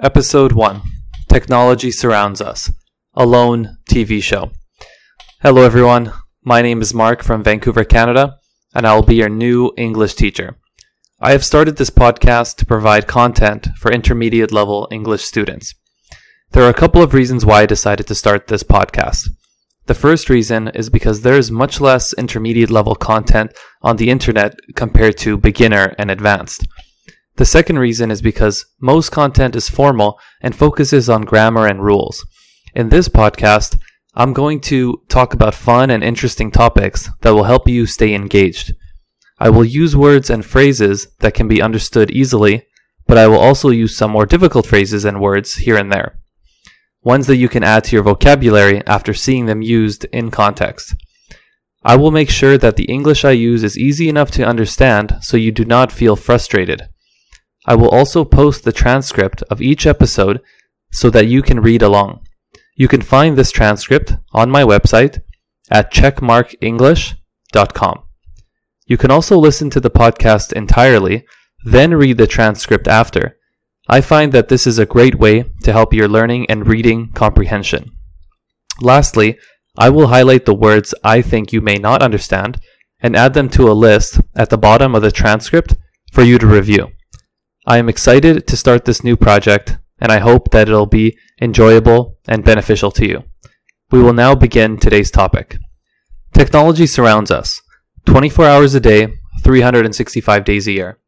Episode 1 Technology Surrounds Us Alone TV Show. Hello, everyone. My name is Mark from Vancouver, Canada, and I will be your new English teacher. I have started this podcast to provide content for intermediate level English students. There are a couple of reasons why I decided to start this podcast. The first reason is because there is much less intermediate level content on the internet compared to beginner and advanced. The second reason is because most content is formal and focuses on grammar and rules. In this podcast, I'm going to talk about fun and interesting topics that will help you stay engaged. I will use words and phrases that can be understood easily, but I will also use some more difficult phrases and words here and there. Ones that you can add to your vocabulary after seeing them used in context. I will make sure that the English I use is easy enough to understand so you do not feel frustrated. I will also post the transcript of each episode so that you can read along. You can find this transcript on my website at checkmarkenglish.com. You can also listen to the podcast entirely, then read the transcript after. I find that this is a great way to help your learning and reading comprehension. Lastly, I will highlight the words I think you may not understand and add them to a list at the bottom of the transcript for you to review. I am excited to start this new project, and I hope that it'll be enjoyable and beneficial to you. We will now begin today's topic. Technology surrounds us 24 hours a day, 365 days a year.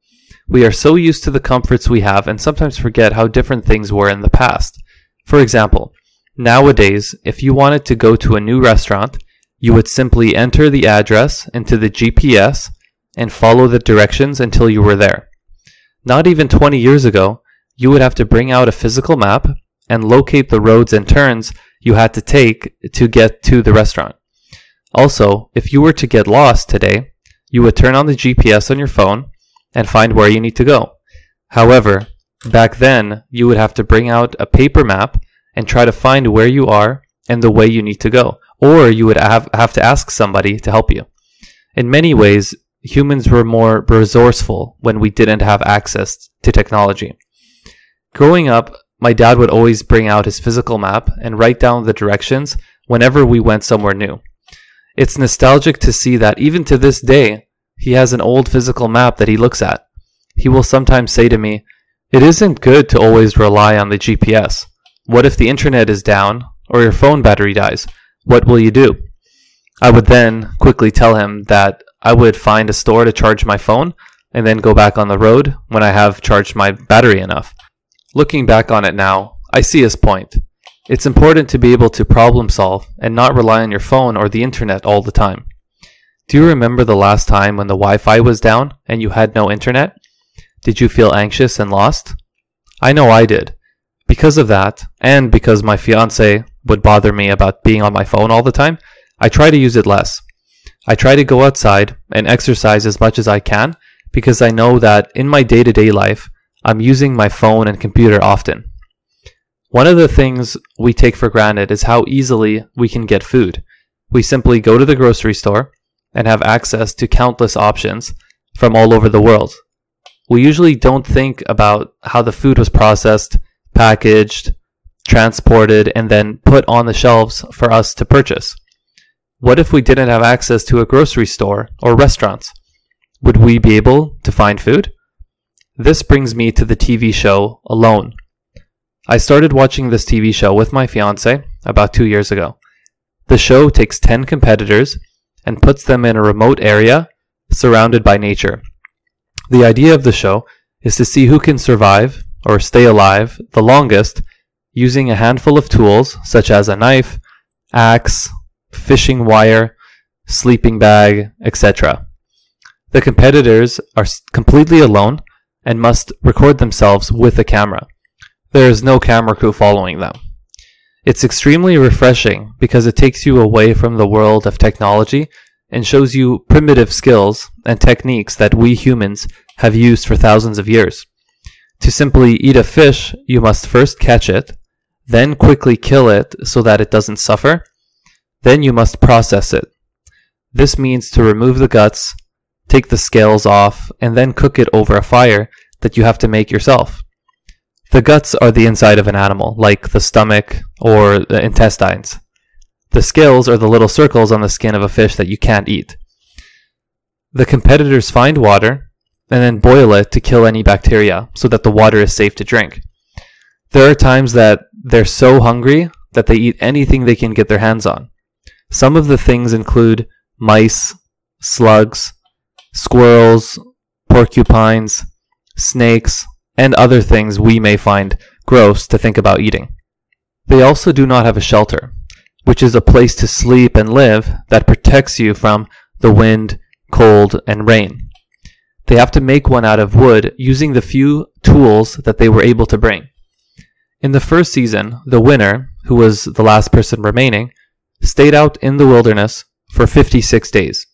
We are so used to the comforts we have and sometimes forget how different things were in the past. For example, nowadays, if you wanted to go to a new restaurant, you would simply enter the address into the GPS and follow the directions until you were there. Not even 20 years ago, you would have to bring out a physical map and locate the roads and turns you had to take to get to the restaurant. Also, if you were to get lost today, you would turn on the GPS on your phone and find where you need to go. However, back then, you would have to bring out a paper map and try to find where you are and the way you need to go, or you would have, to ask somebody to help you. In many ways, humans were more resourceful when we didn't have access to technology. Growing up, my dad would always bring out his physical map and write down the directions whenever we went somewhere new. It's nostalgic to see that even to this day, he has an old physical map that he looks at. He will sometimes say to me, It isn't good to always rely on the GPS. What if the internet is down or your phone battery dies? What will you do? I would then quickly tell him that I would find a store to charge my phone and then go back on the road when I have charged my battery enough. Looking back on it now, I see his point. It's important to be able to problem solve and not rely on your phone or the internet all the time. Do you remember the last time when the Wi Fi was down and you had no internet? Did you feel anxious and lost? I know I did. Because of that, and because my fiance would bother me about being on my phone all the time, I try to use it less. I try to go outside and exercise as much as I can because I know that in my day to day life, I'm using my phone and computer often. One of the things we take for granted is how easily we can get food. We simply go to the grocery store and have access to countless options from all over the world. We usually don't think about how the food was processed, packaged, transported, and then put on the shelves for us to purchase. What if we didn't have access to a grocery store or restaurants? Would we be able to find food? This brings me to the TV show Alone. I started watching this TV show with my fiance about two years ago. The show takes 10 competitors and puts them in a remote area surrounded by nature. The idea of the show is to see who can survive or stay alive the longest using a handful of tools such as a knife, axe, fishing wire, sleeping bag, etc. The competitors are completely alone and must record themselves with a camera. There is no camera crew following them. It's extremely refreshing because it takes you away from the world of technology and shows you primitive skills and techniques that we humans have used for thousands of years. To simply eat a fish, you must first catch it, then quickly kill it so that it doesn't suffer, then you must process it. This means to remove the guts, take the scales off, and then cook it over a fire that you have to make yourself. The guts are the inside of an animal, like the stomach or the intestines. The scales are the little circles on the skin of a fish that you can't eat. The competitors find water and then boil it to kill any bacteria so that the water is safe to drink. There are times that they're so hungry that they eat anything they can get their hands on. Some of the things include mice, slugs, squirrels, porcupines, snakes, and other things we may find gross to think about eating. They also do not have a shelter, which is a place to sleep and live that protects you from the wind, cold, and rain. They have to make one out of wood using the few tools that they were able to bring. In the first season, the winner, who was the last person remaining, stayed out in the wilderness for 56 days.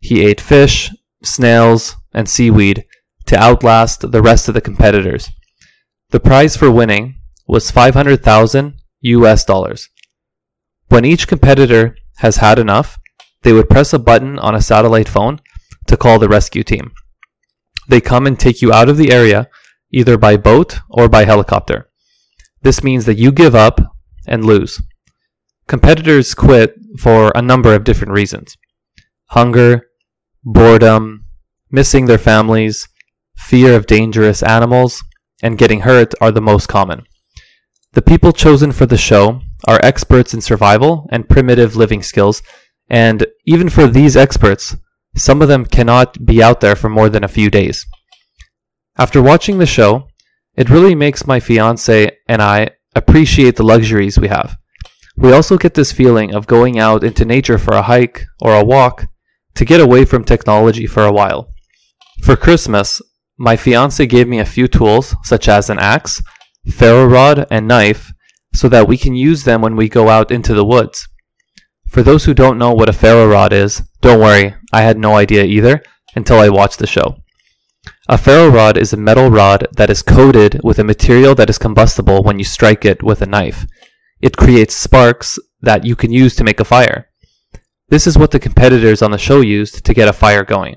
He ate fish, snails, and seaweed to outlast the rest of the competitors. The prize for winning was 500,000 US dollars. When each competitor has had enough, they would press a button on a satellite phone to call the rescue team. They come and take you out of the area either by boat or by helicopter. This means that you give up and lose. Competitors quit for a number of different reasons hunger, boredom, missing their families, fear of dangerous animals, and getting hurt are the most common. The people chosen for the show are experts in survival and primitive living skills, and even for these experts, some of them cannot be out there for more than a few days. After watching the show, it really makes my fiance and I appreciate the luxuries we have. We also get this feeling of going out into nature for a hike or a walk to get away from technology for a while. For Christmas, my fiance gave me a few tools, such as an axe, ferro rod, and knife, so that we can use them when we go out into the woods. For those who don't know what a ferro rod is, don't worry, I had no idea either until I watched the show. A ferro rod is a metal rod that is coated with a material that is combustible when you strike it with a knife. It creates sparks that you can use to make a fire. This is what the competitors on the show used to get a fire going.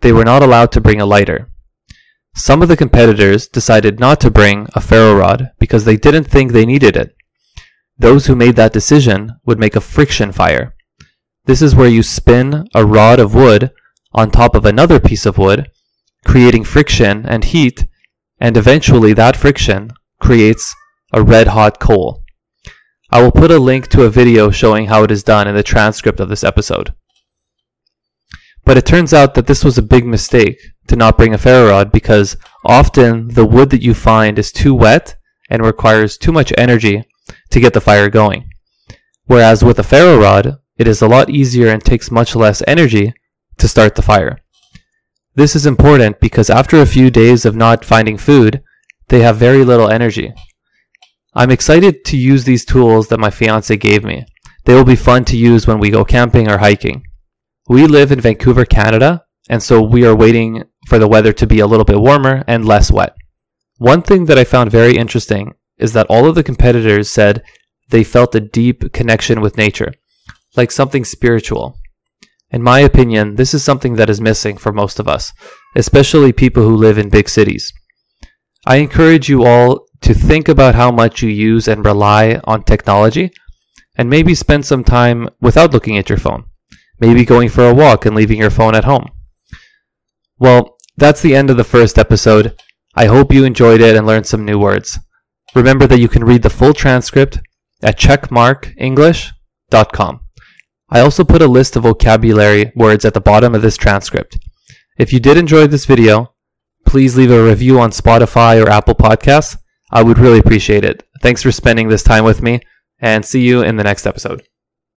They were not allowed to bring a lighter. Some of the competitors decided not to bring a ferro rod because they didn't think they needed it. Those who made that decision would make a friction fire. This is where you spin a rod of wood on top of another piece of wood, creating friction and heat, and eventually that friction creates a red hot coal. I will put a link to a video showing how it is done in the transcript of this episode. But it turns out that this was a big mistake to not bring a ferro rod because often the wood that you find is too wet and requires too much energy to get the fire going. Whereas with a ferro rod, it is a lot easier and takes much less energy to start the fire. This is important because after a few days of not finding food, they have very little energy. I'm excited to use these tools that my fiance gave me. They will be fun to use when we go camping or hiking. We live in Vancouver, Canada, and so we are waiting for the weather to be a little bit warmer and less wet. One thing that I found very interesting is that all of the competitors said they felt a deep connection with nature, like something spiritual. In my opinion, this is something that is missing for most of us, especially people who live in big cities. I encourage you all to think about how much you use and rely on technology and maybe spend some time without looking at your phone maybe going for a walk and leaving your phone at home. Well, that's the end of the first episode. I hope you enjoyed it and learned some new words. Remember that you can read the full transcript at checkmarkenglish.com. I also put a list of vocabulary words at the bottom of this transcript. If you did enjoy this video, please leave a review on Spotify or Apple Podcasts. I would really appreciate it. Thanks for spending this time with me, and see you in the next episode.